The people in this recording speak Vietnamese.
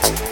Boop.